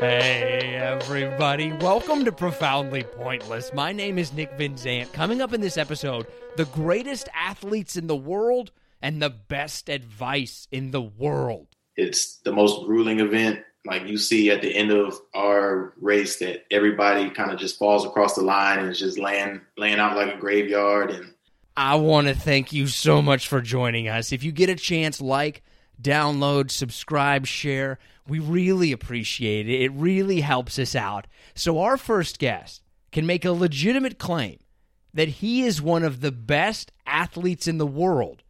Hey, everybody. Welcome to Profoundly Pointless. My name is Nick Vinzant. Coming up in this episode, the greatest athletes in the world and the best advice in the world. It's the most grueling event. Like you see at the end of our race, that everybody kind of just falls across the line and is just laying laying out like a graveyard. And I want to thank you so much for joining us. If you get a chance, like, download, subscribe, share. We really appreciate it. It really helps us out. So, our first guest can make a legitimate claim that he is one of the best athletes in the world.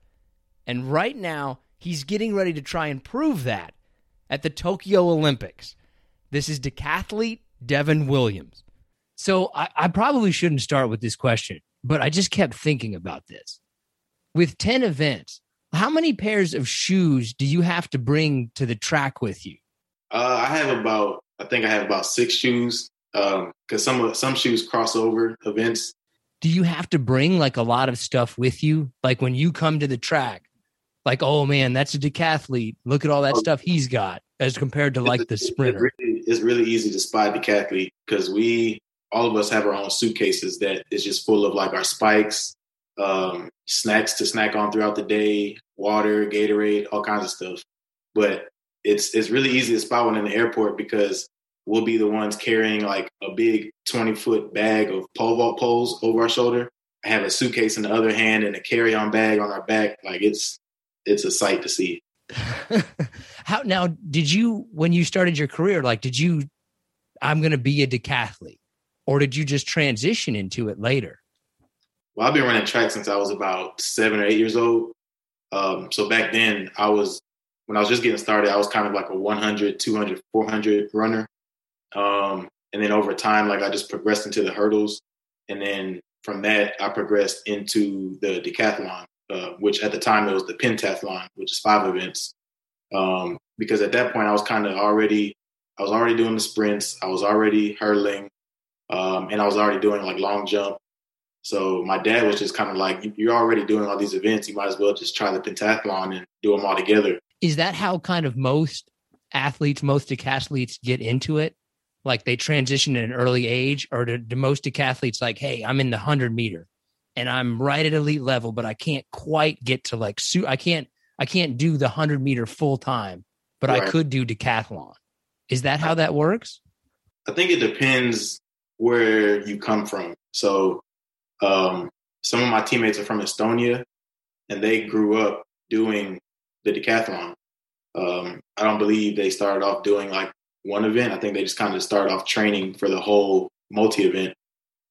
And right now, he's getting ready to try and prove that at the Tokyo Olympics. This is decathlete Devon Williams. So, I, I probably shouldn't start with this question, but I just kept thinking about this. With 10 events, how many pairs of shoes do you have to bring to the track with you? uh, I have about, I think I have about six shoes because some some shoes cross over events. Do you have to bring like a lot of stuff with you? Like when you come to the track, like, oh man, that's a decathlete. Look at all that Oh. stuff he's got as compared to like the sprinter. It's really, it's really easy to spot decathlete because we all of us have our own suitcases that is just full of like our spikes, um, snacks to snack on throughout the day, water, Gatorade, all kinds of stuff. But it's it's really easy to spot one in the airport because we'll be the ones carrying like a big twenty foot bag of pole vault poles over our shoulder. I have a suitcase in the other hand and a carry on bag on our back. Like it's it's a sight to see. How now did you when you started your career, like did you I'm gonna be a decathlete? Or did you just transition into it later? Well, I've been running track since I was about seven or eight years old. Um, so back then, I was, when I was just getting started, I was kind of like a 100, 200, 400 runner. Um, and then over time, like I just progressed into the hurdles. And then from that, I progressed into the decathlon, uh, which at the time it was the pentathlon, which is five events. Um, because at that point, I was kind of already, I was already doing the sprints, I was already hurling, um, and I was already doing like long jump. So my dad was just kind of like, "You- "You're already doing all these events. You might as well just try the pentathlon and do them all together." Is that how kind of most athletes, most decathletes get into it? Like they transition at an early age, or do, do most decathletes like, hey, I'm in the hundred meter and I'm right at elite level, but I can't quite get to like su- I can't I can't do the hundred meter full time, but I could do decathlon. Is that how that works? I think it depends where you come from. So um, some of my teammates are from Estonia, and they grew up doing the decathlon. Um, I don't believe they started off doing like one event. I think they just kind of started off training for the whole multi event.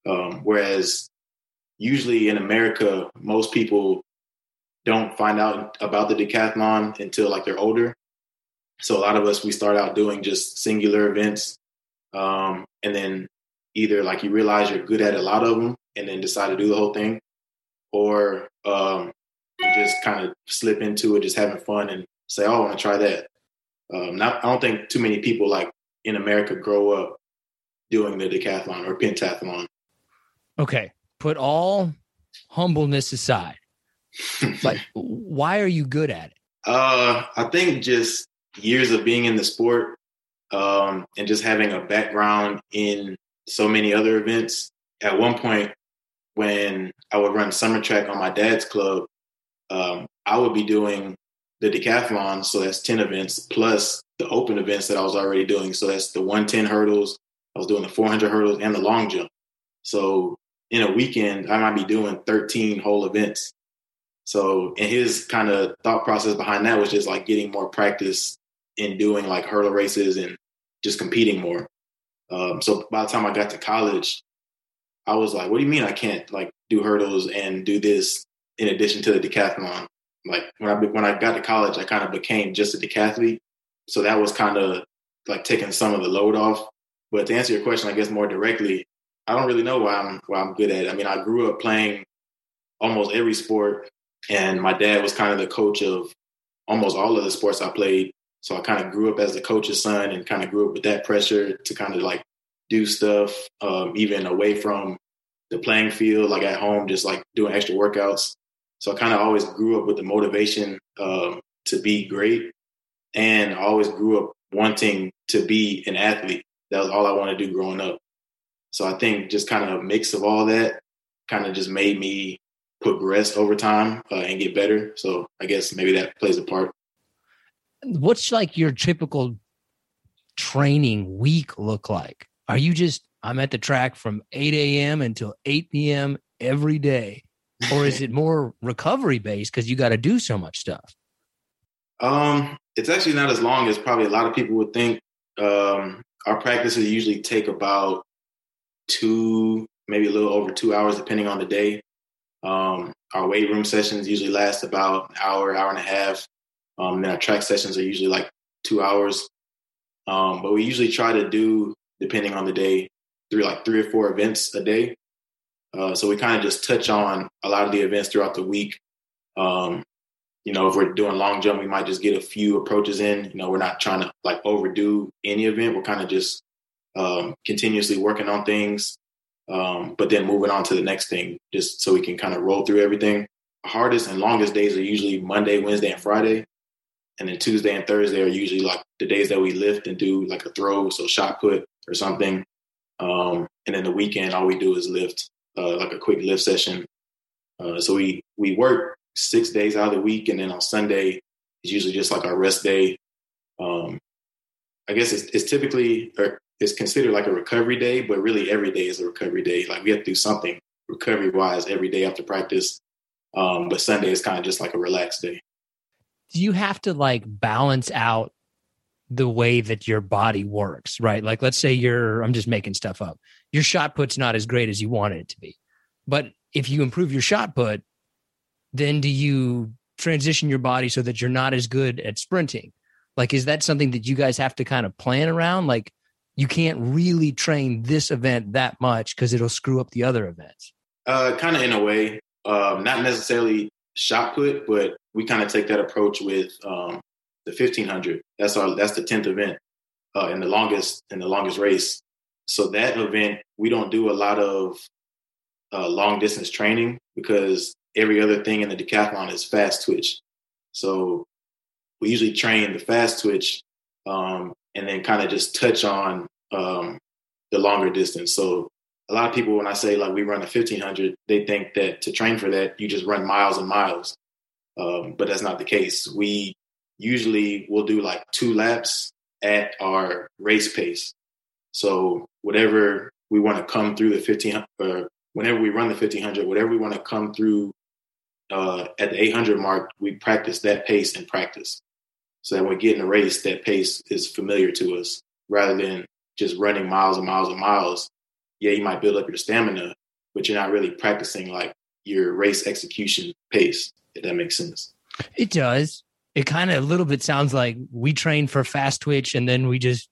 Um, whereas usually in America, most people don't find out about the decathlon until like they're older. So a lot of us we start out doing just singular events, um, and then either like you realize you're good at a lot of them, and then decide to do the whole thing, or um, just kind of slip into it, just having fun, and say, "Oh, I want to try that." Um, not, I don't think too many people like in America grow up doing the decathlon or pentathlon. Okay, put all humbleness aside. Like, why are you good at it? Uh, I think just years of being in the sport um, and just having a background in so many other events at one point when I would run summer track on my dad's club, um, I would be doing the decathlon, so that's ten events plus the open events that I was already doing. So that's the 110 hurdles. I was doing the 400 hurdles and the long jump. So in a weekend, I might be doing 13 whole events. So, and his kind of thought process behind that was just like getting more practice in doing like hurdle races and just competing more. Um, so by the time I got to college, I was like, what do you mean I can't like do hurdles and do this in addition to the decathlon? Like when I, when I got to college, I kind of became just a decathlete. So that was kind of like taking some of the load off. But to answer your question, I guess more directly, I don't really know why I'm why I'm good at it. I mean, I grew up playing almost every sport, and my dad was kind of the coach of almost all of the sports I played. So I kind of grew up as the coach's son, and kind of grew up with that pressure to kind of like do stuff, um, even away from the playing field, like at home, just like doing extra workouts. So I kind of always grew up with the motivation um, to be great and I always grew up wanting to be an athlete. That was all I wanted to do growing up. So I think just kind of a mix of all that kind of just made me progress over time uh, and get better. So I guess maybe that plays a part. What's like your typical training week look like? Are you just I'm at the track from 8 a.m. until 8 p.m. every day? Or is it more recovery based because you got to do so much stuff? Um, it's actually not as long as probably a lot of people would think. Um, our practices usually take about two, maybe a little over two hours, depending on the day. Um, our weight room sessions usually last about an hour, hour and a half. Um, then our track sessions are usually like two hours. Um, but we usually try to do, depending on the day, three like three or four events a day. Uh, so we kind of just touch on a lot of the events throughout the week. Um, you know, if we're doing long jump, we might just get a few approaches in. You know, we're not trying to like overdo any event. We're kind of just um, continuously working on things, um, but then moving on to the next thing, just so we can kind of roll through everything. hardest and longest days are usually Monday, Wednesday, and Friday, and then Tuesday and Thursday are usually like the days that we lift and do like a throw, so shot put or something. Um, and then the weekend, all we do is lift, uh, like a quick lift session. Uh, so we we work six days out of the week, and then on Sunday it's usually just like our rest day. Um, I guess it's, it's typically or it's considered like a recovery day, but really every day is a recovery day. Like we have to do something recovery wise every day after practice. Um, but Sunday is kind of just like a relaxed day. Do you have to like balance out the way that your body works, right? Like let's say you're I'm just making stuff up. Your shot put's not as great as you wanted it to be. But if you improve your shot put, then do you transition your body so that you're not as good at sprinting? Like, is that something that you guys have to kind of plan around? Like, you can't really train this event that much because it'll screw up the other events. Uh, kind of in a way, um, not necessarily shot put, but we kind of take that approach with um, the 1500. That's our that's the 10th event uh, in the longest in the longest race. So that event, we don't do a lot of uh, long distance training because every other thing in the decathlon is fast twitch. So we usually train the fast twitch um, and then kind of just touch on um, the longer distance. So a lot of people, when I say like we run a 1500, they think that to train for that, you just run miles and miles. Um, but that's not the case. We usually we'll do like two laps at our race pace. So whatever we want to come through the 1500, or whenever we run the 1500, whatever we want to come through uh, at the 800 mark, we practice that pace in practice. So that when we get in a race, that pace is familiar to us rather than just running miles and miles and miles. Yeah, you might build up your stamina, but you're not really practicing like your race execution pace, if that makes sense. It does. It kind of a little bit sounds like we train for fast twitch and then we just,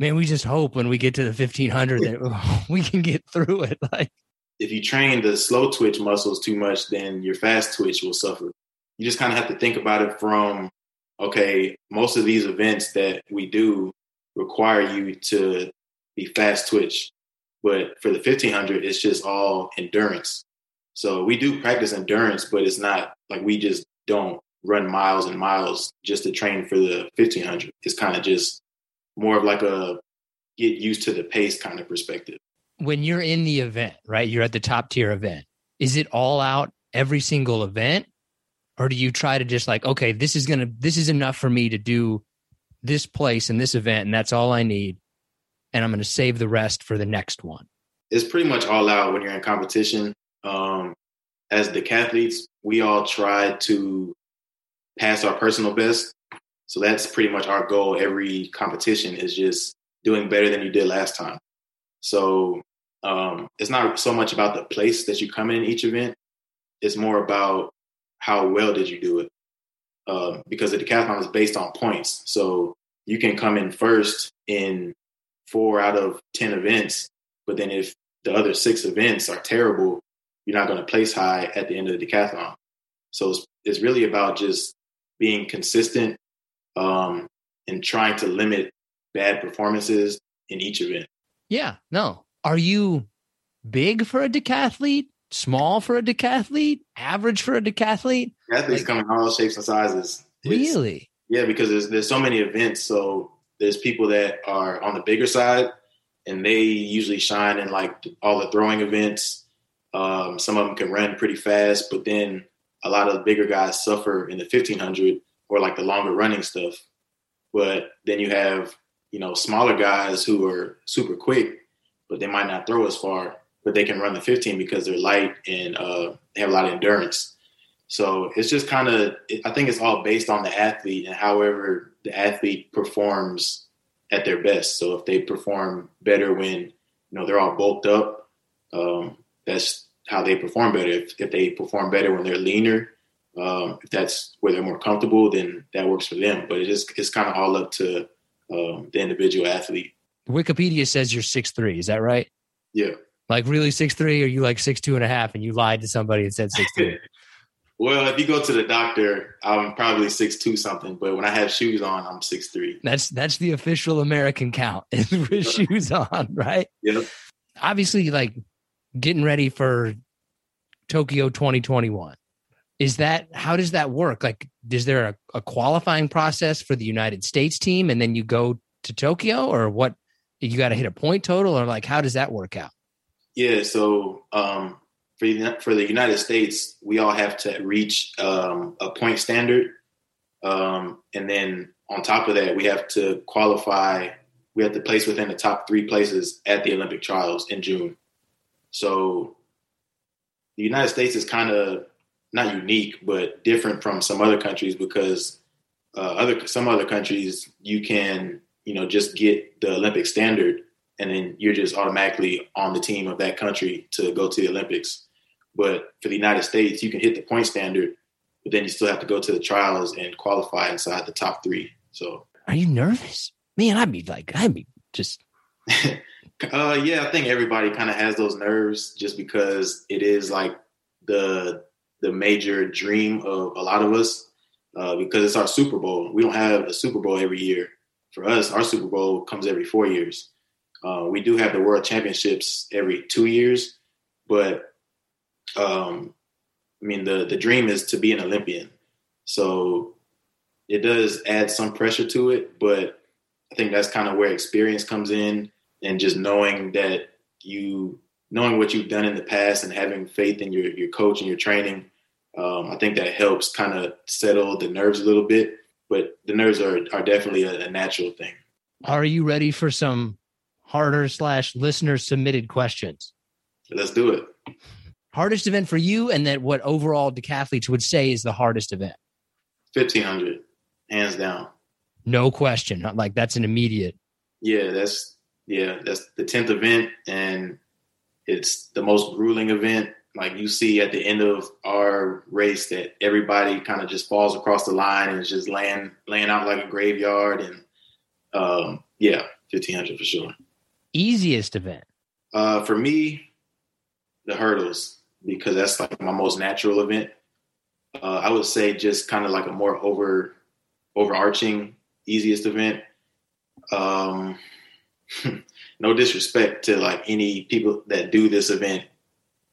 man, we just hope when we get to the 1500 that we can get through it. Like, if you train the slow twitch muscles too much, then your fast twitch will suffer. You just kind of have to think about it from, okay, most of these events that we do require you to be fast twitch. But for the 1500, it's just all endurance. So we do practice endurance, but it's not like we just don't run miles and miles just to train for the 1500. It's kind of just more of like a get used to the pace kind of perspective. when you're in the event, right? You're at the top tier event. Is it all out every single event? Or do you try to just like, okay, this is gonna this is enough for me to do this place and this event, and that's all I need. And I'm gonna save the rest for the next one. It's pretty much all out when you're in competition. Um, as decathletes, we all try to pass our personal best. So that's pretty much our goal every competition is just doing better than you did last time. So um, it's not so much about the place that you come in each event. It's more about how well did you do it. Uh, because the decathlon is based on points. So you can come in first in four out of 10 events, but then if the other six events are terrible, you're not going to place high at the end of the decathlon. So it's, it's really about just being consistent um, and trying to limit bad performances in each event. Yeah, no. Are you big for a decathlete? Small for a decathlete? Average for a decathlete? Athletes like, come in all shapes and sizes. It's, really? Yeah, because there's there's so many events. So there's people that are on the bigger side, and they usually shine in like all the throwing events. Um, some of them can run pretty fast, but then a lot of bigger guys suffer in the 1500 or like the longer running stuff. But then you have you know smaller guys who are super quick, but they might not throw as far, but they can run the 15 because they're light and uh, they have a lot of endurance. So it's just kind of I think it's all based on the athlete and however the athlete performs at their best. So if they perform better when you know they're all bulked up, um, that's how they perform better. If, if they perform better when they're leaner, um, if that's where they're more comfortable, then that works for them. But it just it's kind of all up to um, the individual athlete. Wikipedia says you're six three. Is that right? Yeah. Like really six three, or you like six two and a half, and you lied to somebody and said six three? well, if you go to the doctor, I'm probably six two something. But when I have shoes on, I'm six three. That's that's the official American count with shoes on, right? Yep. Obviously, like getting ready for Tokyo 2021 is that how does that work? Like is there a, a, qualifying process for the united states team and then you go to tokyo or what you got to hit a point total or like how does that work out? Yeah so um, for, the, for the united states we all have to reach um, a point standard. Um, and then on top of that we have to qualify we have to place within the top three places at the olympic trials in june so the united states is kind of not unique, but different from some other countries because uh, other some other countries you can you know just get the Olympic standard and then you're just automatically on the team of that country to go to the Olympics. But for the United States, you can hit the point standard, but then you still have to go to the trials and qualify inside the top three. So, are you nervous, man? I'd be like, I'd be just. uh, yeah, I think everybody kind of has those nerves just because it is like the the major dream of a lot of us uh, because it's our Super Bowl. We don't have a Super Bowl every year. For us, our Super Bowl comes every four years. Uh, we do have the World Championships every two years, but um, I mean the the dream is to be an Olympian. So it does add some pressure to it, but I think that's kind of where experience comes in, and just knowing that you knowing what you've done in the past and having faith in your your coach and your training um, I think that helps kind of settle the nerves a little bit. But the nerves are are definitely a, a natural thing. Are you ready for some harder slash listener submitted questions? Let's do it. Hardest event for you, and then what overall decathletes would say is the hardest event? Fifteen hundred, hands down. No question. Like that's an immediate. Yeah, that's yeah, that's the tenth event, and it's the most grueling event. Like you see at the end of our race that everybody kind of just falls across the line and is just laying laying out like a graveyard and um, yeah 1500 for sure. Easiest event? Uh, for me the hurdles because that's like my most natural event. Uh, i would say just kind of like a more over overarching easiest event. Um, no disrespect to like any people that do this event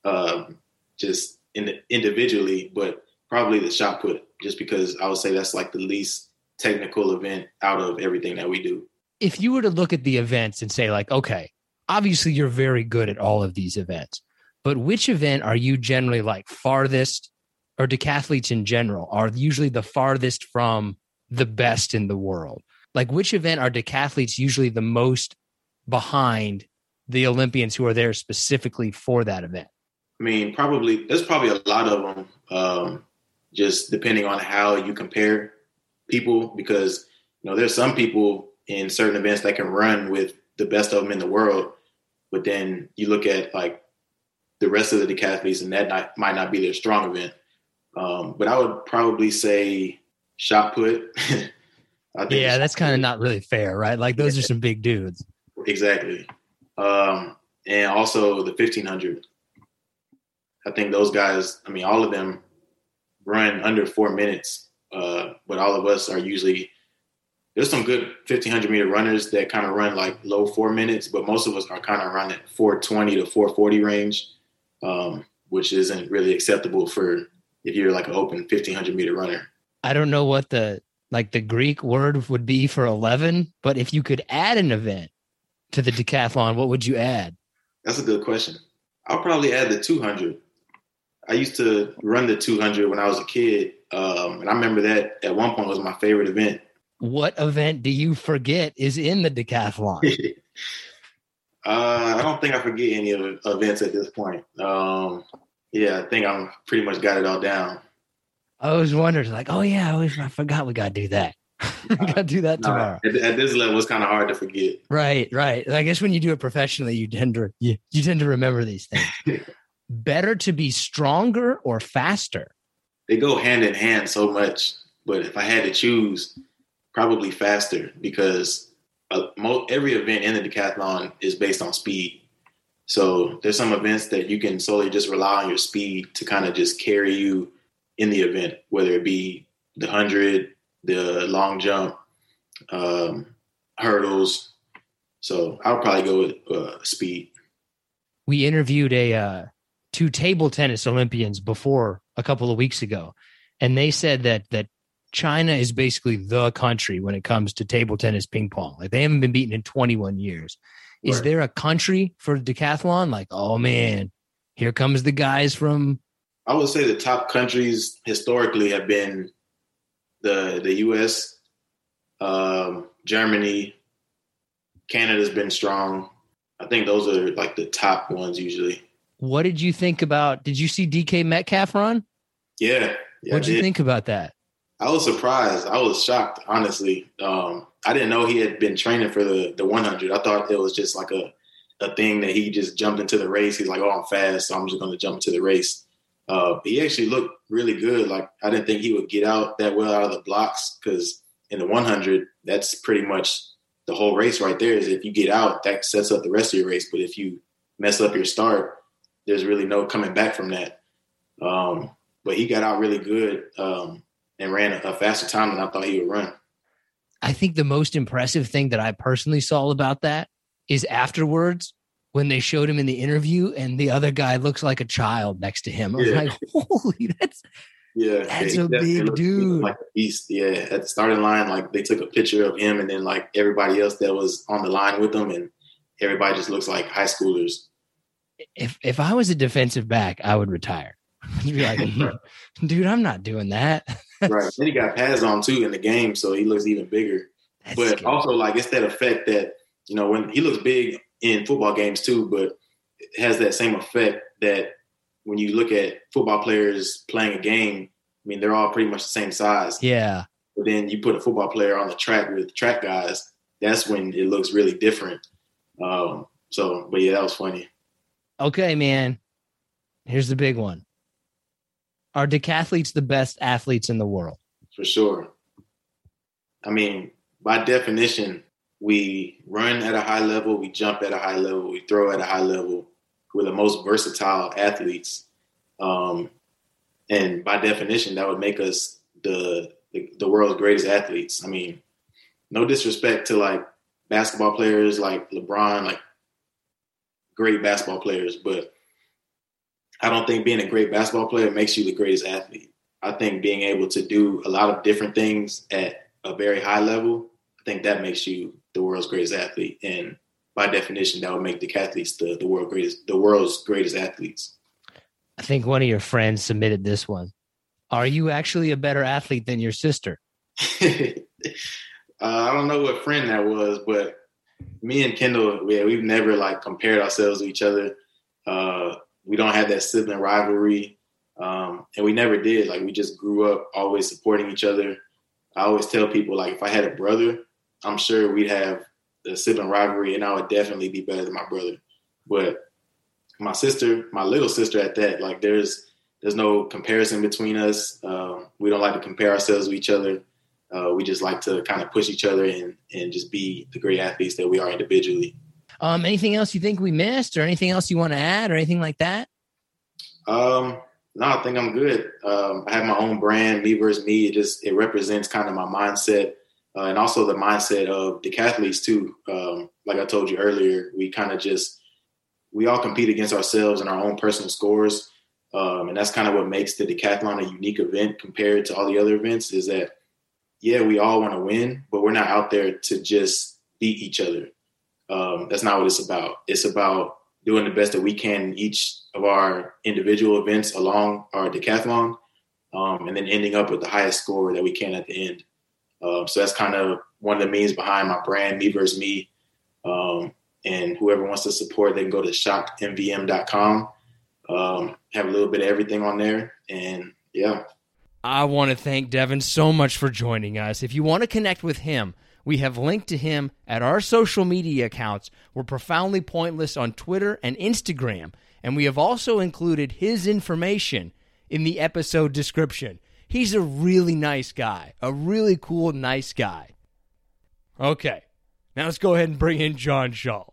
um, just in, individually, but probably the shot put, just because I would say that's like the least technical event out of everything that we do. If you were to look at the events and say, like, okay, obviously you're very good at all of these events, but which event are you generally like farthest or decathletes in general are usually the farthest from the best in the world? Like which event are decathletes usually the most behind the Olympians who are there specifically for that event? I mean, probably there's probably a lot of them. Um, just depending on how you compare people, because you know there's some people in certain events that can run with the best of them in the world, but then you look at like the rest of the decathletes, and that not, might not be their strong event. Um, but I would probably say shot put. yeah, that's kind of not really fair, right? Like those yeah. are some big dudes. Exactly. Um, and also the 1500. I think those guys, I mean, all of them run under four minutes, uh, but all of us are usually there's some good 1500 meter runners that kind of run like low four minutes, but most of us are kind of around that 420 to 440 range, um, which isn't really acceptable for if you're like an open 1500 meter runner. I don't know what the like the Greek word would be for 11, but if you could add an event to the decathlon, what would you add? That's a good question. I'll probably add the 200. I used to run the 200 when I was a kid, um, and I remember that at one point was my favorite event. What event do you forget is in the decathlon? uh, I don't think I forget any of the events at this point. Um, yeah, I think I'm pretty much got it all down. I was wondering, like, oh yeah, I, always, I forgot we got to do that. got to do that tomorrow. At, at, this level, it's kind of hard to forget. Right, right. I guess when you do it professionally, you tend to you, you tend to remember these things. Better to be stronger or faster? They go hand in hand so much. But if I had to choose, probably faster because uh, every event in the decathlon is based on speed. So there's some events that you can solely just rely on your speed to kind of just carry you in the event, whether it be the hundred, the long jump, um, hurdles. So I'll probably go with uh, speed. We interviewed a uh, two table tennis Olympians before a couple of weeks ago, and they said that that China is basically the country when it comes to table tennis ping pong. Like they haven't been beaten in 21 years. Is right. there a country for decathlon? Like, oh man, here comes the guys from. I would say the top countries historically have been the the U.S., um, Germany, Canada's been strong. I think those are like the top ones usually. What did you think about? Did you see DK Metcalf run? Yeah. yeah what did you think about that? I was surprised. I was shocked, honestly. Um, I didn't know he had been training for the the 100. I thought it was just like a a thing that he just jumped into the race. He's like, "Oh, I'm fast, so I'm just going to jump into the race." Uh, he actually looked really good. Like I didn't think he would get out that well out of the blocks because in the 100, that's pretty much the whole race right there. Is if you get out, that sets up the rest of your race. But if you mess up your start, there's really no coming back from that. Um, but he got out really good. Um, and ran a, faster time than I thought he would run. I think the most impressive thing that I personally saw about that is afterwards when they showed him in the interview and the other guy looks like a child next to him. I was yeah. like, holy, that's yeah, that's a big dude. Like a beast. Yeah. At the starting line, like they took a picture of him and then like everybody else that was on the line with him and everybody just looks like high schoolers. If if I was a defensive back, I would retire. be like, dude, I'm not doing that. right. Then he got pads on too in the game, so he looks even bigger. That's but scary. also, like, it's that effect that you know when he looks big in football games too, but it has that same effect that when you look at football players playing a game, I mean, they're all pretty much the same size. Yeah. But then you put a football player on the track with track guys, that's when it looks really different. Um, so, but yeah, that was funny. Okay, man. Here's the big one. Are decathletes the best athletes in the world? For sure. I mean, by definition, we run at a high level, we jump at a high level, we throw at a high level. We're the most versatile athletes. Um, and by definition, that would make us the, the, the world's greatest athletes. I mean, no disrespect to like basketball players like LeBron, like great basketball players, but I don't think being a great basketball player makes you the greatest athlete. I think being able to do a lot of different things at a very high level, I think that makes you the world's greatest athlete. And by definition, that would make decathletes the, the world greatest, the world's greatest athletes. I think one of your friends submitted this one. Are you actually a better athlete than your sister? uh, I don't know what friend that was, but me and Kendell, yeah, we've never like compared ourselves to each other. Uh, we don't have that sibling rivalry, um, and we never did. Like we just grew up always supporting each other. I always tell people like if I had a brother, I'm sure we'd have the sibling rivalry, and I would definitely be better than my brother. But my sister, my little sister, at that, like there's there's no comparison between us. Uh, we don't like to compare ourselves to each other. Uh, we just like to kind of push each other and and just be the great athletes that we are individually. Um, anything else you think we missed, or anything else you want to add, or anything like that? Um, no, I think I'm good. Um, I have my own brand, me versus me. It just it represents kind of my mindset uh, and also the mindset of decathletes too. Um, like I told you earlier, we kind of just we all compete against ourselves and our own personal scores, um, and that's kind of what makes the decathlon a unique event compared to all the other events. Is that yeah, we all want to win, but we're not out there to just beat each other. Um, that's not what it's about. It's about doing the best that we can in each of our individual events along our decathlon, um, and then ending up with the highest score that we can at the end. Um, so that's kind of one of the means behind my brand, Me versus Me. Um, and whoever wants to support, they can go to shockedmvm.com. Um, have a little bit of everything on there, and yeah. I want to thank Devon so much for joining us. If you want to connect with him, we have linked to him at our social media accounts. We're profoundly pointless on Twitter and Instagram, and we have also included his information in the episode description. He's a really nice guy, a really cool, nice guy. Okay, now let's go ahead and bring in John Shaw.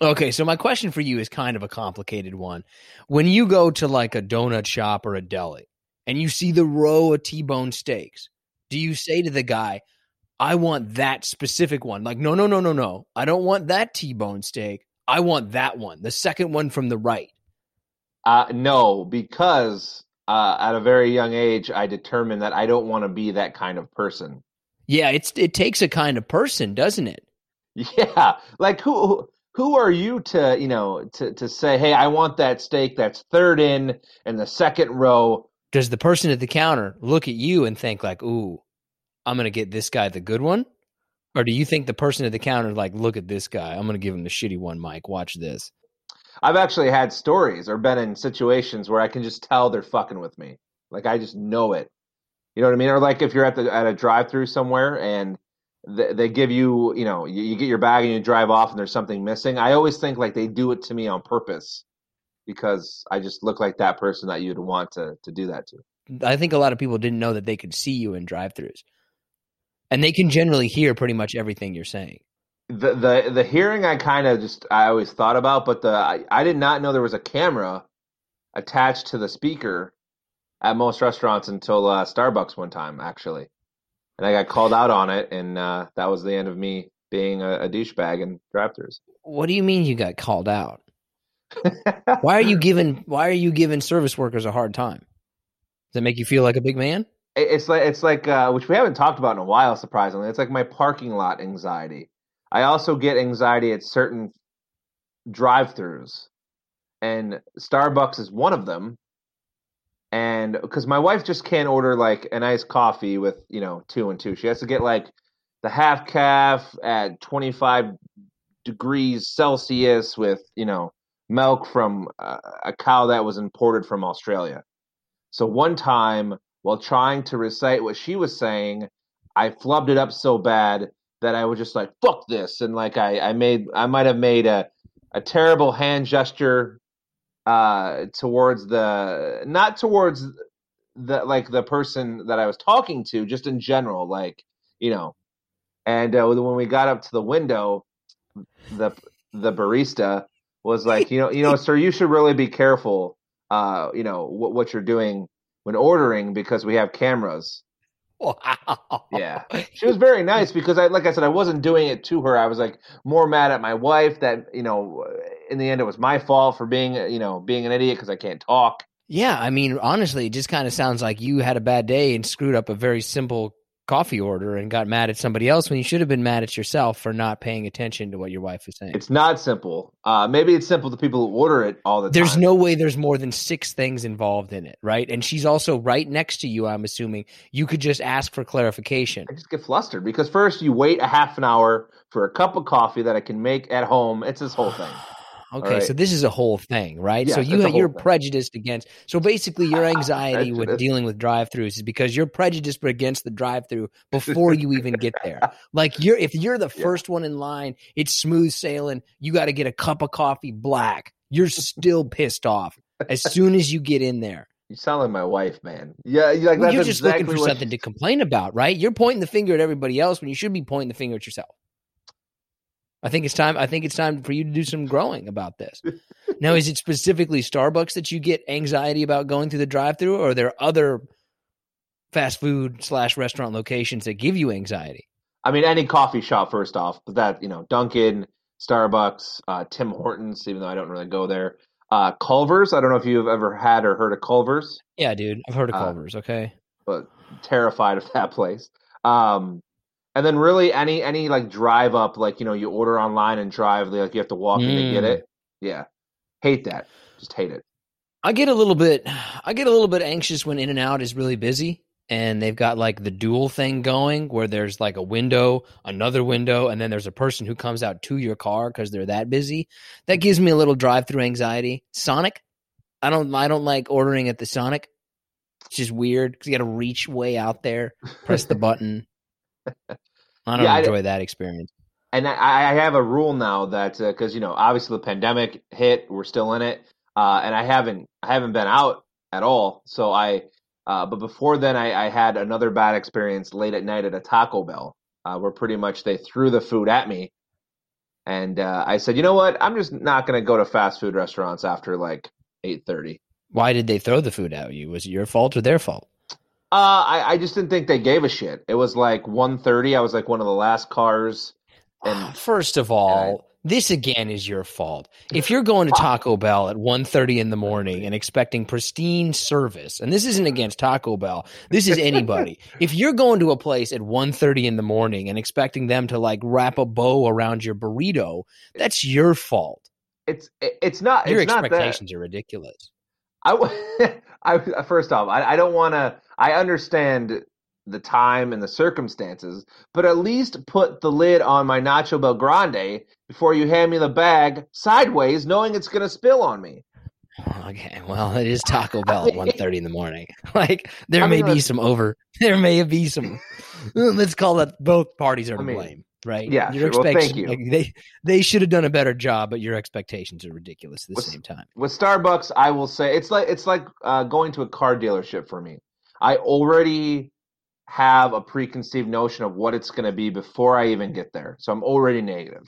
Okay, so my question for you is kind of a complicated one. When you go to like a donut shop or a deli and you see the row of T bone steaks, do you say to the guy, I want that specific one? Like, no, no, no, no, no. I don't want that T bone steak. I want that one, the second one from the right. Uh, no, because uh, at a very young age, I determined that I don't want to be that kind of person. Yeah, it's it takes a kind of person, doesn't it? Yeah, like who who are you to you know to to say, hey, I want that steak that's third in in the second row. Does the person at the counter look at you and think like, ooh, I'm gonna get this guy the good one? Or do you think the person at the counter like, look at this guy, I'm gonna give him the shitty one, Mike. Watch this. I've actually had stories or been in situations where I can just tell they're fucking with me. Like I just know it. You know what I mean? Or like if you're at the at a drive-through somewhere and they, they give you, you know, you, you get your bag and you drive off and there's something missing. I always think like they do it to me on purpose because I just look like that person that you'd want to to do that to. I think a lot of people didn't know that they could see you in drive-throughs. And they can generally hear pretty much everything you're saying. The the the hearing I kind of just I always thought about, but the I, I did not know there was a camera attached to the speaker at most restaurants until uh, Starbucks one time actually, and I got called out on it, and uh, that was the end of me being a, a douchebag in drive-throughs. What do you mean you got called out? why are you giving Why are you giving service workers a hard time? Does that make you feel like a big man? It's like it's like uh, which we haven't talked about in a while. Surprisingly, it's like my parking lot anxiety. I also get anxiety at certain drive-throughs, and Starbucks is one of them. And because my wife just can't order like a nice coffee with you know two and two, she has to get like the half calf at 25 degrees Celsius with you know milk from uh, a cow that was imported from Australia. So one time, while trying to recite what she was saying, I flubbed it up so bad that I was just like, fuck this. And like I, I made I might have made a, a terrible hand gesture uh towards the not towards the like the person that I was talking to, just in general, like, you know. And uh, when we got up to the window, the the barista was like, you know, you know, sir, you should really be careful, uh, you know, what what you're doing when ordering because we have cameras. Wow. Yeah, she was very nice because I, like I said, I wasn't doing it to her. I was like more mad at my wife that you know, in the end, it was my fault for being you know being an idiot because I can't talk. Yeah, I mean, honestly, it just kind of sounds like you had a bad day and screwed up a very simple coffee order and got mad at somebody else when you should have been mad at yourself for not paying attention to what your wife is saying. It's not simple. Uh, maybe it's simple to people who order it all the There's time. There's no way there's more than six things involved in it, right? And she's also right next to you, I'm assuming. You could just ask for clarification. I just get flustered because first you wait a half an hour for a cup of coffee that I can make at home. It's this whole thing. Okay, right. so this is a whole thing, right? so you it's a whole you're thing. prejudiced against. So basically, your anxiety with dealing with drive-throughs is because you're prejudiced against the drive-through before you even get there. Like you're if you're the Yeah. first one in line, it's smooth sailing. You got to get a cup of coffee black. You're still pissed off as soon as you get in there. You sound like my wife, man. Yeah, you like Well, you're just exactly looking for something to complain about, right? You're pointing the finger at everybody else when you should be pointing the finger at yourself. I think it's time. I think it's time for you to do some growing about this. now, is it specifically Starbucks that you get anxiety about going through the drive-through, or are there other fast food slash restaurant locations that give you anxiety? I mean, any coffee shop, first off, but that, you know, Dunkin', Starbucks, uh, Tim Hortons, even though I don't really go there. Uh, Culver's, I don't know if you've ever had or heard of Culver's, Yeah, dude, I've heard of Uh, Culver's. Okay, but terrified of that place. Um, and then really any any like drive up, like you know, you order online and drive, like you have to walk in to get Mm. it. Yeah, hate that. Just hate it. I get a little bit. I get a little bit anxious when In and Out is really busy. And they've got like the dual thing going where there's like a window, another window, and then there's a person who comes out to your car because they're that busy. That gives me a little drive through anxiety. Sonic, I don't I don't like ordering at the Sonic. It's just weird because you got to reach way out there, press the button. I don't Yeah, I- enjoy that experience. and I, I have a rule now that because you know obviously the pandemic hit, we're still in it, uh, and I haven't I haven't been out at all. So I, uh, but before then, I, I had another bad experience late at night at a Taco Bell, uh, where pretty much they threw the food at me, and uh, I said, you know what, I'm just not going to go to fast food restaurants after like eight thirty. Why did they throw the food at you? Was it your fault or their fault? Uh, I, I just didn't think they gave a shit. It was like 1.30. I was like one of the last cars. And First of all, this again is your fault. If you're going to Taco Bell at 1.30 in the morning and expecting pristine service, and this isn't against Taco Bell, this is anybody. if you're going to a place at 1.30 in the morning and expecting them to like wrap a bow around your burrito, that's your fault. it's it's not Your it's not that. expectations are ridiculous. I, I first off, I, I don't want to. I understand the time and the circumstances, but at least put the lid on my Nacho BellGrande before you hand me the bag sideways, knowing it's going to spill on me. Okay, well, it is Taco Bell at 1.30 in the morning. Like there I may mean, be some over. There may be some. let's call it both parties are to I mean, blame, right? yeah, Your sure. Well, thank you. like, they they should have done a better job, but your expectations are ridiculous at the What's- same time. With Starbucks, I will say it's like it's like uh, going to a car dealership for me. I already have a preconceived notion of what it's going to be before I even get there, so I'm already negative.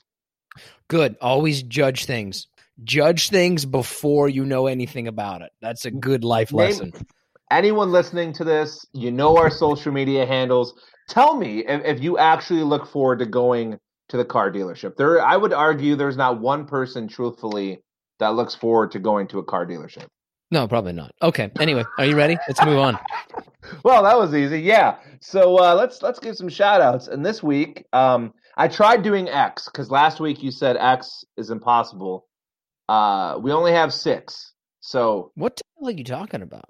Good. Always judge things. Judge things before you know anything about it. That's a good life lesson. anyone listening to this, you know our social media handles. Tell me if, if you actually look forward to going to the car dealership. There, I would argue there's not one person, truthfully, that looks forward to going to a car dealership. No, probably not. Okay. Anyway, are you ready? Let's move on. Well, that was easy. Yeah. So uh, let's let's give some shout outs. And this week, um, I tried doing X because last week you said X is impossible. Uh, we only have six. So What the hell are you talking about?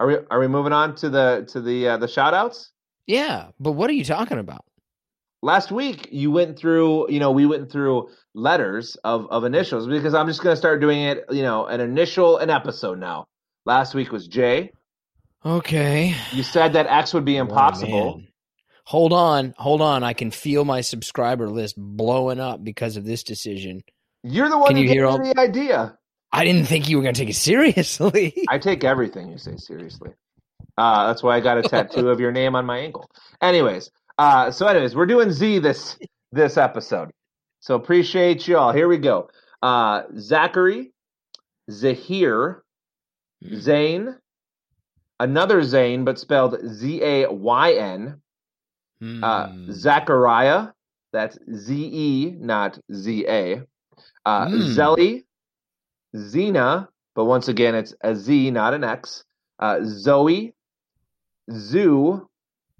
are we are we moving on to the to the uh, the shout outs? Yeah, but what are you talking about? Last week you went through you know we went through letters of of initials because i'm just going to start doing it you know an initial an episode now last week was j Okay. you said that x would be impossible Oh, hold on, hold on. I can feel my subscriber list blowing up because of this decision. you're the one Can who you gave hear me all- the idea I didn't think you were going to take it seriously. i take everything you say seriously uh, that's why i got a tattoo of your name on my ankle anyways uh, so anyways we're doing z this this episode so appreciate you all here we go uh, zachary zahir Zane, another Zane, but spelled Z A Y N. Uh, Hmm. Zachariah, that's Z E, not Z A. Uh, Hmm. Zelly, Zena, but once again, it's a Z, not an X. Uh, Zoe, Zoo,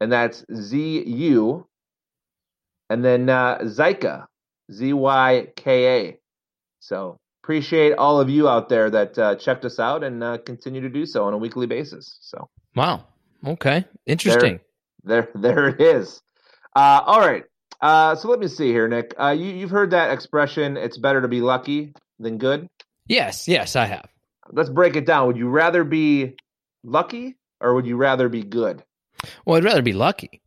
and that's Z U, and then uh, Zyka, Z Y K A. So appreciate all of you out there that uh, checked us out and uh, continue to do so on a weekly basis. So Wow. Okay. Interesting. there, there it is. Uh, all right. Uh, so let me see here, Nick. Uh, you, you've heard that expression, it's better to be lucky than good. Yes, yes, I have. Let's break it down. Would you rather be lucky or would you rather be good? Well, I'd rather be lucky.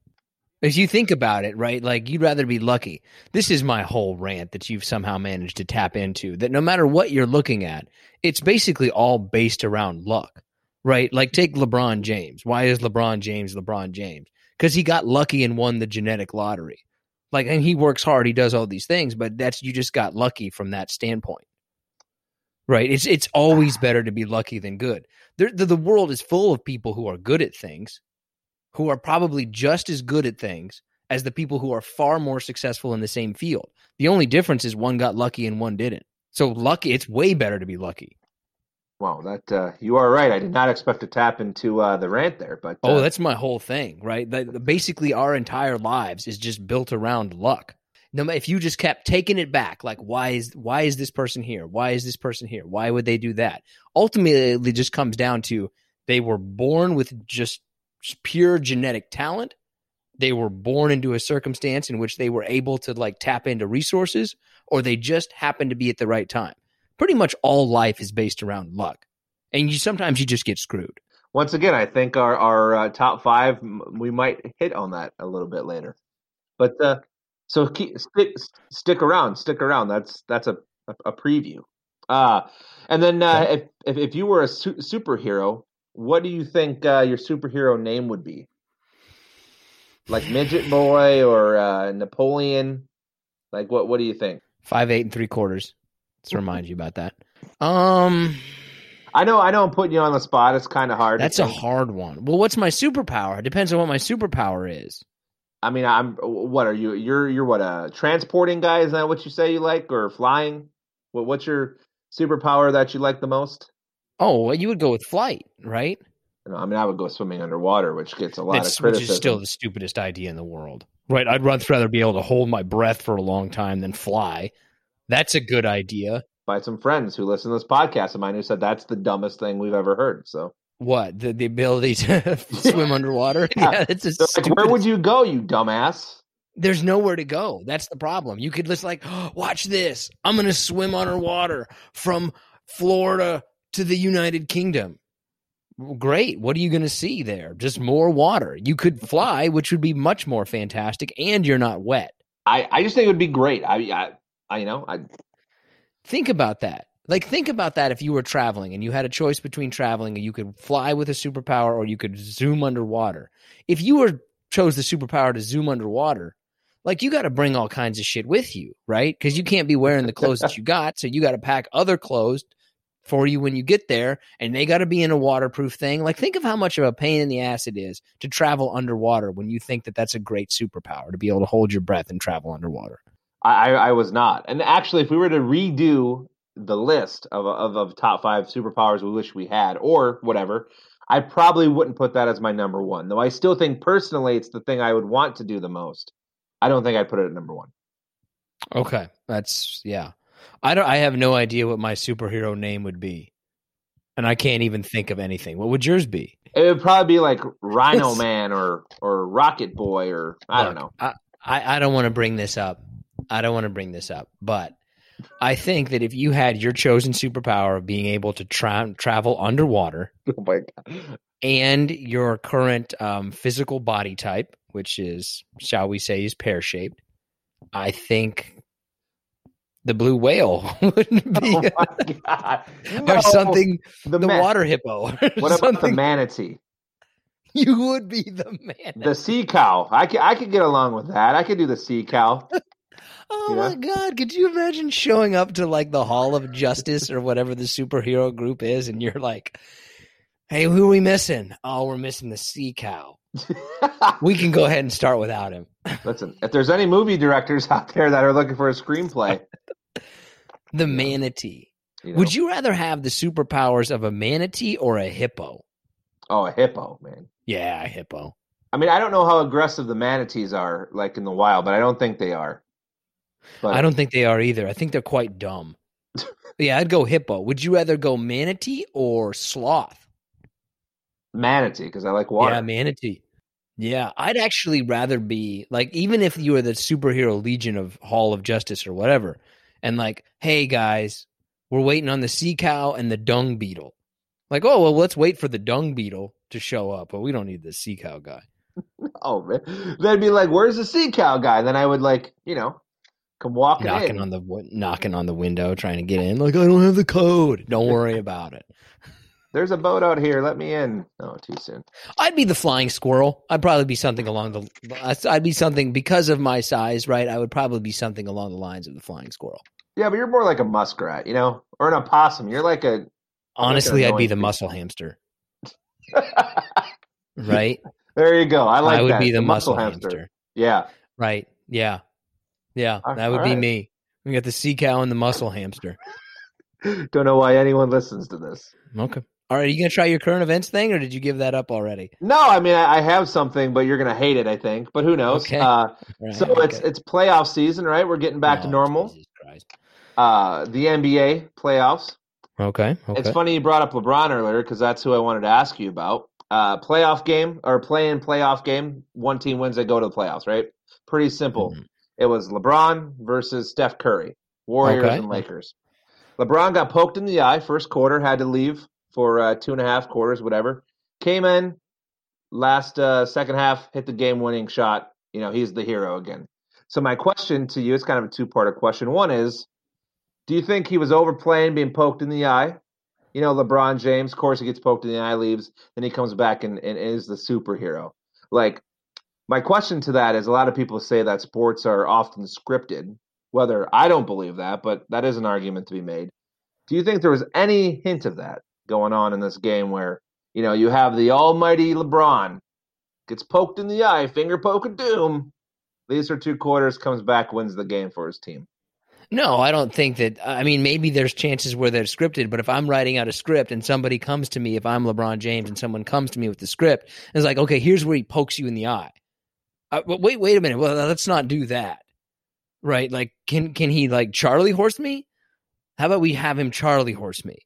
As you think about it, right? Like you'd rather be lucky. This is my whole rant that you've somehow managed to tap into. That no matter what you're looking at, it's basically all based around luck, right? Like take LeBron James. Why is LeBron James LeBron James? Because he got lucky and won the genetic lottery. Like, and he works hard. He does all these things, but that's you just got lucky from that standpoint, right? It's it's always better to be lucky than good. The, the world is full of people who are good at things who are probably just as good at things as the people who are far more successful in the same field. The only difference is one got lucky and one didn't. So lucky, it's way better to be lucky. Wow, that uh, you are right. I did not expect to tap into uh, the rant there, but Oh, uh, that's my whole thing, right? That, basically, our entire lives is just built around luck. No, if you just kept taking it back, like why is why is this person here? Why is this person here? Why would they do that? Ultimately, it just comes down to they were born with just pure genetic talent. They were born into a circumstance in which they were able to like tap into resources, or they just happened to be at the right time. Pretty much all life is based around luck, and you sometimes you just get screwed. once again, I think our our uh, top five we might hit on that a little bit later. But uh, so keep, stick stick around, stick around. That's that's a a, preview. Uh, and then uh, if, if if you were a su- superhero, what do you think uh, your superhero name would be? Like Midget Boy or uh, Napoleon? Like what? What do you think? Five eight and three quarters. Let's remind you about that. Um, I know, I know, I'm putting you on the spot. It's kind of hard. to that's a hard one. Well, what's my superpower? It depends on what my superpower is. I mean, I'm. What are you? You're you're what a transporting guy? Is that what you say you like, or flying? What what's your superpower that you like the most? Oh, well, you would go with flight, right? I mean, I would go swimming underwater, which gets a lot That's, of which criticism. is still the stupidest idea in the world, right? I'd much rather be able to hold my breath for a long time than fly. That's a good idea. by some friends who listen to this podcast of mine who said that's the dumbest thing we've ever heard. So, What the the ability to swim underwater? Yeah. Yeah, it's a They're like, where would you go, you dumbass? There's nowhere to go. That's the problem. You could just like, watch this. I'm going to swim underwater from Florida to the United Kingdom. Well, Great. What are you going to see there? Just more water. You could fly, which would be much more fantastic, and you're not wet. I, I just think it would be great. I, I, I you know, I, Think about that. Like, think about that if you were traveling and you had a choice between traveling and you could fly with a superpower or you could zoom underwater. If you were chose the superpower to zoom underwater, like you got to bring all kinds of shit with you, right? Because you can't be wearing the clothes that you got, so you got to pack other clothes for you when you get there, and they got to be in a waterproof thing. Like, think of how much of a pain in the ass it is to travel underwater when you think that that's a great superpower to be able to hold your breath and travel underwater. I, I was not. And actually, if we were to redo the list of, of of top five superpowers we wish we had, or whatever, I probably wouldn't put that as my number one. Though I still think personally it's the thing I would want to do the most. I don't think I'd put it at number one. Okay, that's yeah. I don't. I have no idea what my superhero name would be, and I can't even think of anything. What would yours be? It would probably be like Rhino Man or or Rocket Boy or I don't know. I, I, I don't want to bring this up. I don't want to bring this up, but I think that if you had your chosen superpower of being able to tra- travel underwater Oh my god. and your current um, physical body type, which is, shall we say, is pear shaped, I think the blue whale wouldn't oh be Oh my god. No, or something. The, The ma- water hippo. What about the manatee? You would be the man. The sea cow. I could I could get along with that. I could do the sea cow. Oh You my god! Could you imagine showing up to like the Hall of Justice or whatever the superhero group is, and you're like, "Hey, who are we missing? Oh, we're missing the sea cow. We can go ahead and start without him. Listen, if there's any movie directors out there that are looking for a screenplay, The manatee. you know, Would you rather have the superpowers of a manatee or a hippo? Oh, a hippo, man. Yeah, a hippo. I mean, I don't know how aggressive the manatees are, like in the wild, but I don't think they are. But I don't think they are either. I think they're quite dumb. yeah, I'd go hippo. Would you rather go manatee or sloth? manatee because I like water. Yeah, manatee. Yeah, I'd actually rather be like, even if you were the superhero legion of Hall of Justice or whatever, and like, hey guys, we're waiting on the sea cow and the dung beetle. Like, oh well, let's wait for the dung beetle to show up, but we don't need the sea cow guy. oh man, they'd be like, "Where's the sea cow guy?" Then I would like, you know, come walking knocking in. on the knocking on the window, trying to get in. Like, I don't have the code. Don't worry about it. There's a boat out here. Let me in. Oh, too soon. I'd be the flying squirrel. I'd probably be something along the. I'd be something because of my size, right? I would probably be something along the lines of the flying squirrel. Yeah, but you're more like a muskrat, you know, or an opossum. You're like a. Honestly, like I'd be the muscle hamster. right. There you go. I like. That. I would that. be the, muscle, hamster. Yeah. Right. Yeah. Yeah. All- that would be right. me. We got the sea cow and the muscle hamster. Don't know why anyone listens to this. Okay. All right. Are you gonna try your current events thing, or did you give that up already? No, I mean I I have something, but you're gonna hate it. I think, but who knows? Okay. Uh, Right, so it's okay. it's playoff season, right? We're getting back to Oh, normal. Jesus Christ. Uh, the NBA playoffs. Okay. Okay. It's funny you brought up LeBron earlier because that's who I wanted to ask you about. Uh, playoff game or play-in playoff game. One team wins, they go to the playoffs, right? Pretty simple. Mhm. It was LeBron versus Steph Curry, Warriors Okay. and Lakers. LeBron got poked in the eye first quarter, had to leave for uh, two and a half quarters, whatever. Came in last uh, second half, hit the game-winning shot. You know, he's the hero again. So my question to you is kind of a two-part question. One is, do you think he was overplaying, being poked in the eye? You know, LeBron James, of course, he gets poked in the eye, leaves, then he comes back and, and is the superhero. Like, my question to that is a lot of people say that sports are often scripted. Whether I don't believe that, but that is an argument to be made. Do you think there was any hint of that going on in this game where, you know, you have the almighty LeBron gets poked in the eye, finger poke of doom, leaves for two quarters, comes back, wins the game for his team? No, I don't think that. I mean, maybe there's chances where they're scripted, but if I'm writing out a script and somebody comes to me, if I'm LeBron James and someone comes to me with the script and is like, okay, here's where he pokes you in the eye. Uh, but wait, wait a minute. Well, let's not do that. Right? Like, can can he like Charlie horse me? How about we have him Charlie horse me?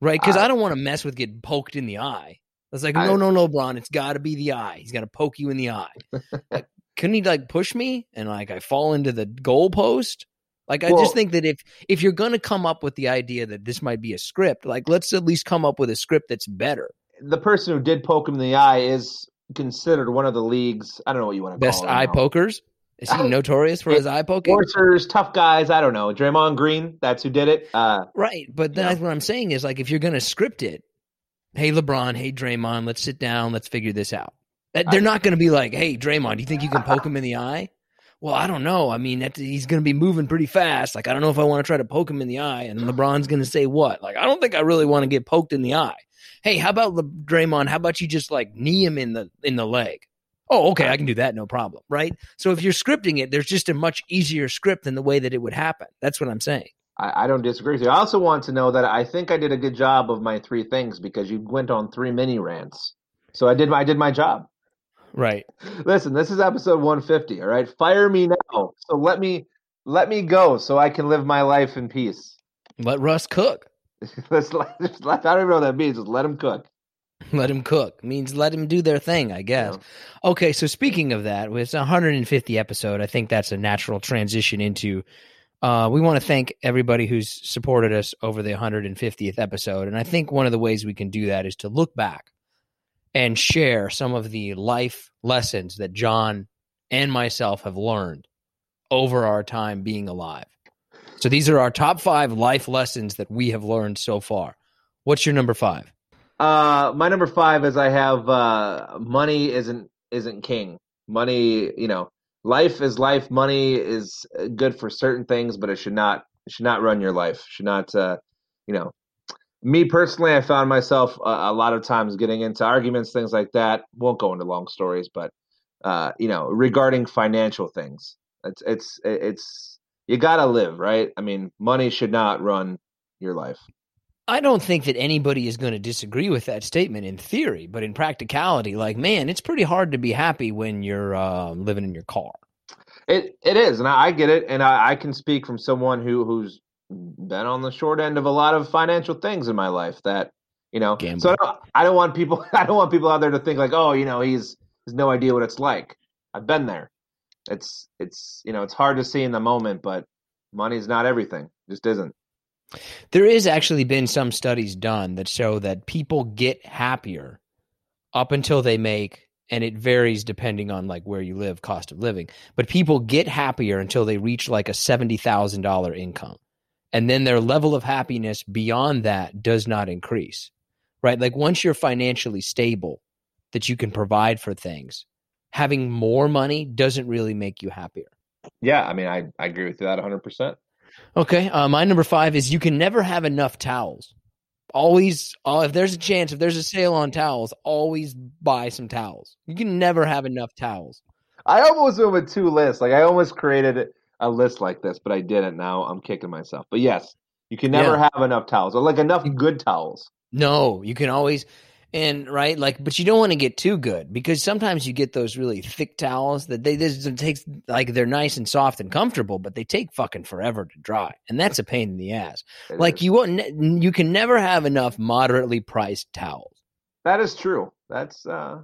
Right? Because I, I- don't want to mess with getting poked in the eye. It's like, I- no, no, no, Bron. It's got to be the eye. He's got to poke you in the eye. Like, couldn't he like push me and like I fall into the goalpost? Like I Well- just think that if if you're gonna come up with the idea that this might be a script, like let's at least come up with a script that's better. The person who did poke him in the eye is considered one of the league's, I don't know what you want to Best call it eye now. pokers. Is he notorious for his eye poking? Forcers, tough guys. I don't know. Draymond Green, that's who did it. Uh, Right, but that's what I'm saying is like if you're gonna script it, hey LeBron, hey Draymond, let's sit down, let's figure this out. They're not gonna be like, hey Draymond, do you think you can poke him in the eye? Well, I don't know. I mean, that, he's going to be moving pretty fast. Like, I don't know if I want to try to poke him in the eye. And LeBron's going to say what? Like, I don't think I really want to get poked in the eye. Hey, how about Le- Draymond? How about you just like knee him in the in the leg? Oh, okay, I can do that, no problem, right? So if you're scripting it, there's just a much easier script than the way that it would happen. That's what I'm saying. I, I don't disagree with you. I also want to know that I think I did a good job of my three things because you went on three mini rants. So I did my I did my job. Right. Listen, this is episode 150. All right, fire me now. So let me let me go so I can live my life in peace. Let Russ cook. Let's let, I don't even know what that means. Just let him cook. Let him cook means let him do their thing, I guess. Okay, so speaking of that, it's 150 episode. I think that's a natural transition into. Uh, we want to thank everybody who's supported us over the 150th episode, and I think one of the ways we can do that is to look back and share some of the life lessons that John and myself have learned over our time being alive. So these are our top five life lessons that we have learned so far. What's your number five? Uh, my number five is I have uh, money isn't isn't king. Money, you know, life is life. Money is good for certain things, but it should not it should not run your life. Should not, uh, you know. Me personally, I found myself a, a lot of times getting into arguments, things like that. Won't go into long stories, but uh, you know, regarding financial things, it's it's it's you gotta live, right? I mean, money should not run your life. I don't think that anybody is going to disagree with that statement in theory, but in practicality, like man, it's pretty hard to be happy when you're uh, living in your car. It it is, and I, I get it, and I, I can speak from someone who who's been on the short end of a lot of financial things in my life. That you know, Gambling. so I don't, I don't want people I don't want people out there to think like, oh, you know, he's has no idea what it's like. I've been there. It's it's you know, it's hard to see in the moment, but money's not everything. It just isn't. There is actually been some studies done that show that people get happier up until they make and it varies depending on like where you live, cost of living. But people get happier until they reach like a $70,000 income. And then their level of happiness beyond that does not increase. Right? Like once you're financially stable that you can provide for things, having more money doesn't really make you happier. Yeah, I mean, I I agree with you that 100. Okay. Uh, my number five is you can never have enough towels. Always, uh, if there's a chance, if there's a sale on towels, always buy some towels. You can never have enough towels. I almost went with two lists. Like I almost created a list like this, but I didn't. Now I'm kicking myself. But yes, you can never Yeah. have enough towels, or like enough good towels. No, you can always, and right, like, but you don't want to get too good because sometimes you get those really thick towels that they this takes like they're nice and soft and comfortable, but they take fucking forever to dry, and that's a pain in the ass. Like you won't, you can never have enough moderately priced towels. that is true. That's uh,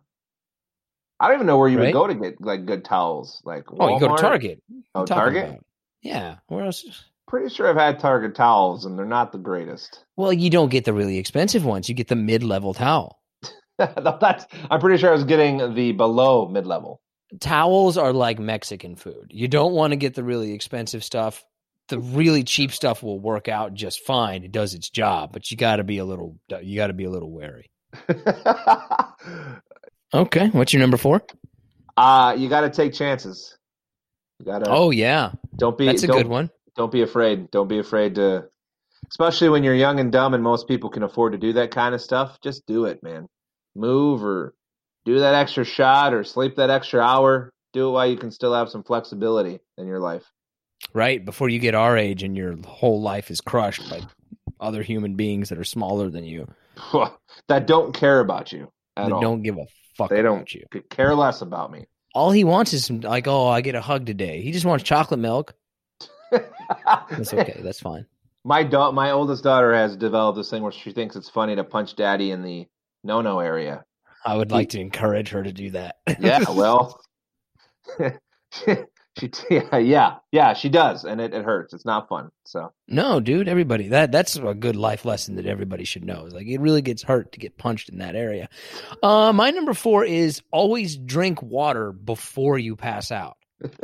I don't even know where you Right? would go to get like good towels. Like Oh, you go to Target. Oh, What I'm talking Target. about. Yeah. Where else? Pretty sure I've had Target towels, and they're not the greatest. Well, you don't get the really expensive ones. You get the mid-level towel. That's. I'm pretty sure I was getting the below mid level. Towels are like Mexican food. You don't want to get the really expensive stuff. The really cheap stuff will work out just fine. It does its job, but you got to be a little you got to be a little wary. Okay, what's your number 4? uh you got to take chances. You got to. Oh yeah. don't be. That's a good one. don't be afraid. Don't be afraid to, especially when you're young and dumb and most people can afford to do that kind of stuff. Just do it, man. Move or do that extra shot or sleep that extra hour. Do it while you can still have some flexibility in your life. Right, before you get our age and your whole life is crushed by other human beings that are smaller than you. that don't care about you at That all. don't give a fuck they don't you. care less about me. All he wants is some, like, oh, I get a hug today. He just wants chocolate milk. That's okay. That's fine. my da- my oldest daughter has developed this thing where she thinks it's funny to punch daddy in the no no area. I would like to encourage her to do that. Yeah, well, she, yeah yeah she does, and it, it hurts. It's not fun. So no, dude, everybody that that's a good life lesson that everybody should know. Is like it really gets hurt to get punched in that area. Uh, my number four is always drink water before you pass out.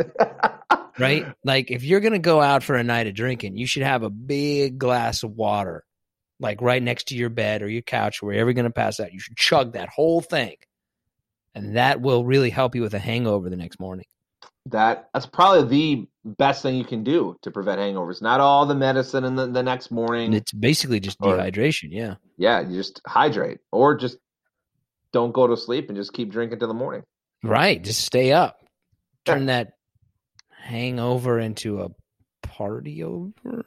Right? Like if you're gonna go out for a night of drinking, you should have a big glass of water, like right next to your bed or your couch, wherever you're gonna pass out. You should chug that whole thing, and that will really help you with a hangover the next morning. that that's probably the best thing you can do to prevent hangovers. Not all the medicine in the, the next morning. And it's basically just Or- dehydration. Yeah. yeah, you just hydrate or just don't go to sleep and just keep drinking till the morning. Right. Just stay up. Turn that hangover into a party over. Oh, no,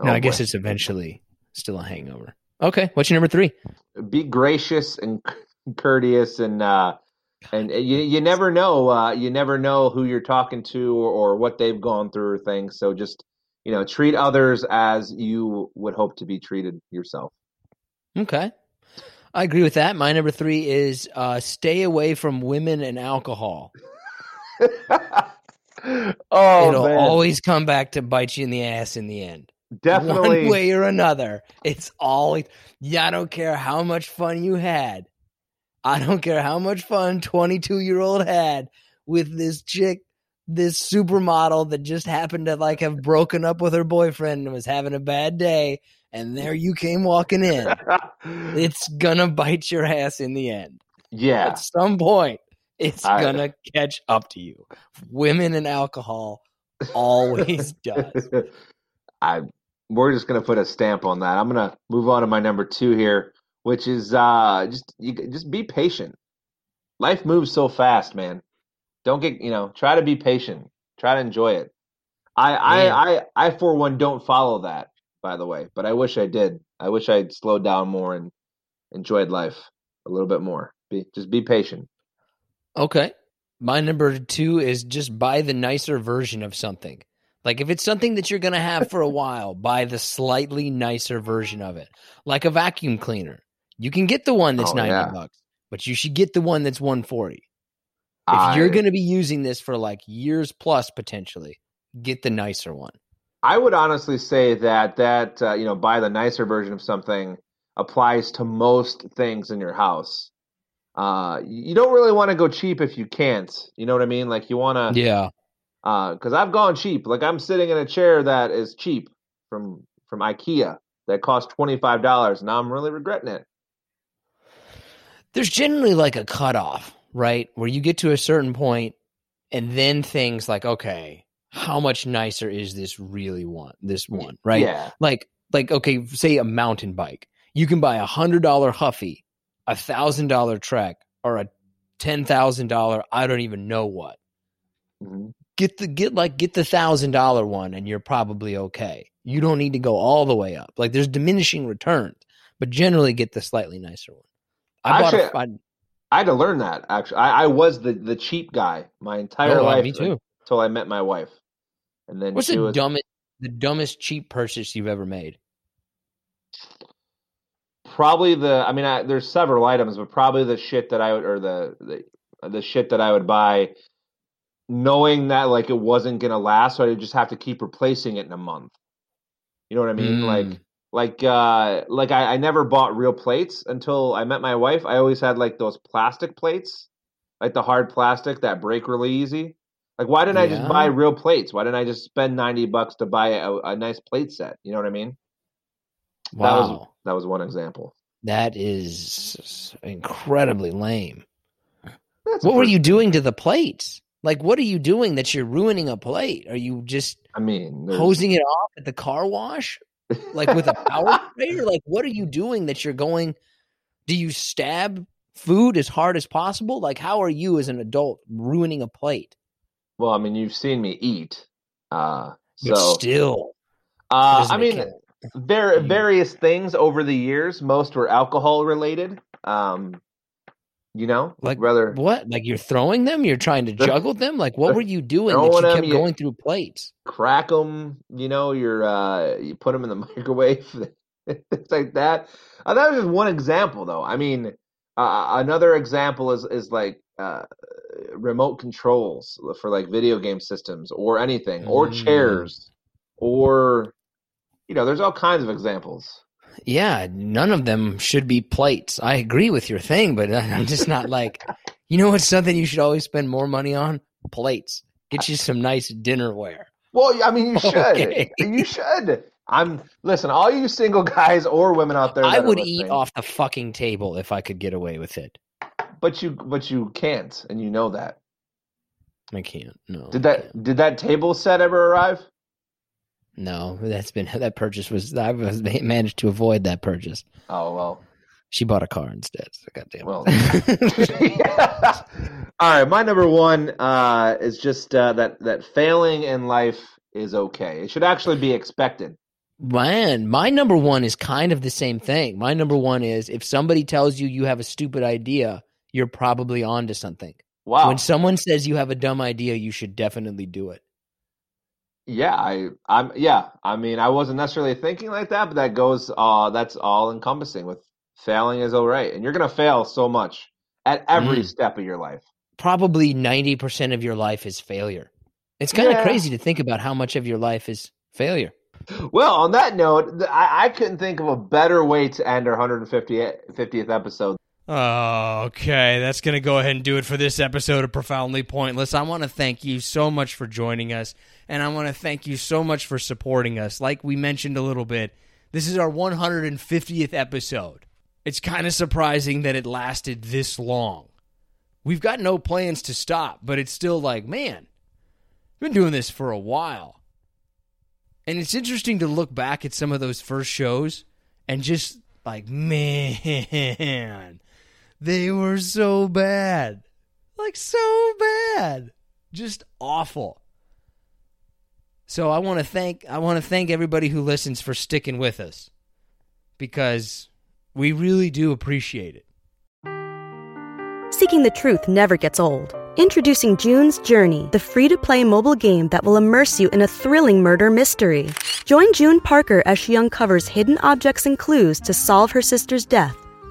Oh, I guess boy. it's eventually still a hangover. Okay. What's your number three? be gracious and courteous and uh and you you never know uh you never know who you're talking to or, or what they've gone through or things so just you know treat others as you would hope to be treated yourself Okay. I agree with that. My number three is uh, stay away from women and alcohol. oh It'll man always come back to bite you in the ass in the end. Definitely One way or another. It's all, yeah, I don't care how much fun you had. I don't care how much fun 22 year old had with this chick, this supermodel that just happened to like have broken up with her boyfriend and was having a bad day. And there you came walking in. It's gonna bite your ass in the end. yeah At some point, it's I- gonna catch up to you. Women and alcohol always does. I we're just gonna put a stamp on that. I'm gonna move on to my number two here, which is uh just you just be patient. Life moves so fast, man. Don't get you know. Try to be patient. Try to enjoy it. I I I I for one don't follow that. by the way, but I wish I did. I wish I'd slowed down more and enjoyed life a little bit more. Be just be patient. Okay. My number two is just buy the nicer version of something. Like if it's something that you're going to have for a while, buy the slightly nicer version of it. Like a vacuum cleaner. You can get the one that's Oh, 90 yeah. bucks, but you should get the one that's 140. If I, you're going to be using this for like years plus potentially, get the nicer one. I would honestly say that that uh, you know buy the nicer version of something applies to most things in your house. Uh, you don't really want to go cheap if you can't. You know what I mean? Like you want to, Yeah. Because I've gone cheap. Like I'm sitting in a chair that is cheap from from IKEA that cost twenty five dollars. Now I'm really regretting it. There's generally like a cutoff, right? Where you get to a certain point and then things like, okay, how much nicer is this really one? This one, right? Yeah. Like, like, okay, say a mountain bike. You can buy a hundred dollar Huffy, a thousand dollar Trek, or a ten thousand dollar I don't even know what. Mhm. Get the get like get the thousand dollar one, and you're probably okay. You don't need to go all the way up. Like there's diminishing returns, but generally get the slightly nicer one. I bought Actually, I, I had to learn that. Actually, I, I was the the cheap guy my entire Oh, life. me too. Until I met my wife, and then What's the was dumbest the dumbest cheap purchase you've ever made? probably the. I mean, I, there's several items, but probably the shit that I would or the the the shit that I would buy, knowing that like it wasn't gonna last, so I just have to keep replacing it in a month. You know what I mean? Mm. Like like uh like I, I never bought real plates until I met my wife. I always had like those plastic plates, like the hard plastic that break really easy. Like why didn't I just buy real plates? Why didn't I just spend ninety bucks to buy a, a nice plate set? You know what I mean? That was Wow, that was one example. that is incredibly lame. That's What were you doing to the plates? Like, what are you doing that you're ruining a plate? Are you just I mean, there's- hosing it off at the car wash, like with a power sprayer? Like, what are you doing that you're going? Do you stab food as hard as possible? Like, how are you as an adult ruining a plate? well, I mean, you've seen me eat. Uh, But so still, uh, I mean, count. var- various things over the years. Most were alcohol related. Um, you know, Like, rather what? Like you're throwing them? You're trying to juggle them? Like, what were you doing that you them, kept you- going through plates? crack them. You know, you're uh, you put them in the microwave, things like that. Uh, that was just one example, though. I mean, uh, another example is is like uh, remote controls for like video game systems or anything, or Mm. chairs, or you know, there's all kinds of examples. Yeah, none of them should be plates. I agree with your thing, but I'm just not like, you know what's something you should always spend more money on? Plates. Get you some nice dinnerware. Well, I mean, you should. Okay. You should. I'm listen. All you single guys or women out there, I would eat off the fucking table if I could get away with it. but you, but you can't, and you know that. I can't. No. Did that? Did that table set ever arrive? No, that's been that purchase was I was managed to avoid that purchase. Oh well. She bought a car instead. So goddamn. Well, it. All right, my number one uh, is just uh, that that failing in life is okay. It should actually be expected. Man, my number one is kind of the same thing. My number one is if somebody tells you you have a stupid idea, you're probably onto something. Wow. When someone says you have a dumb idea, you should definitely do it. Yeah, I, I'm. Yeah, I mean, I wasn't necessarily thinking like that, but that goes. Uh, that's all encompassing. With failing is all right, and you're gonna fail so much at every Mm. step of your life. Probably 90% of your life is failure. It's kind of Yeah. crazy to think about how much of your life is failure. Well, on that note, I, I couldn't think of a better way to end our 150th 50th episode. Okay, that's going to go ahead and do it for this episode of Profoundly Pointless. I want to thank you so much for joining us, and I want to thank you so much for supporting us. Like we mentioned a little bit, this is our 150th episode. It's kind of surprising that it lasted this long. We've got no plans to stop, but it's still like, man, been doing this for a while. And it's interesting to look back at some of those first shows and just like, man, they were so bad. Like, so bad. Just awful. So I want to thank I want to thank everybody who listens for sticking with us because we really do appreciate it. Seeking the truth never gets old. Introducing June's Journey, the free to play mobile game that will immerse you in a thrilling murder mystery. Join June Parker as she uncovers hidden objects and clues to solve her sister's death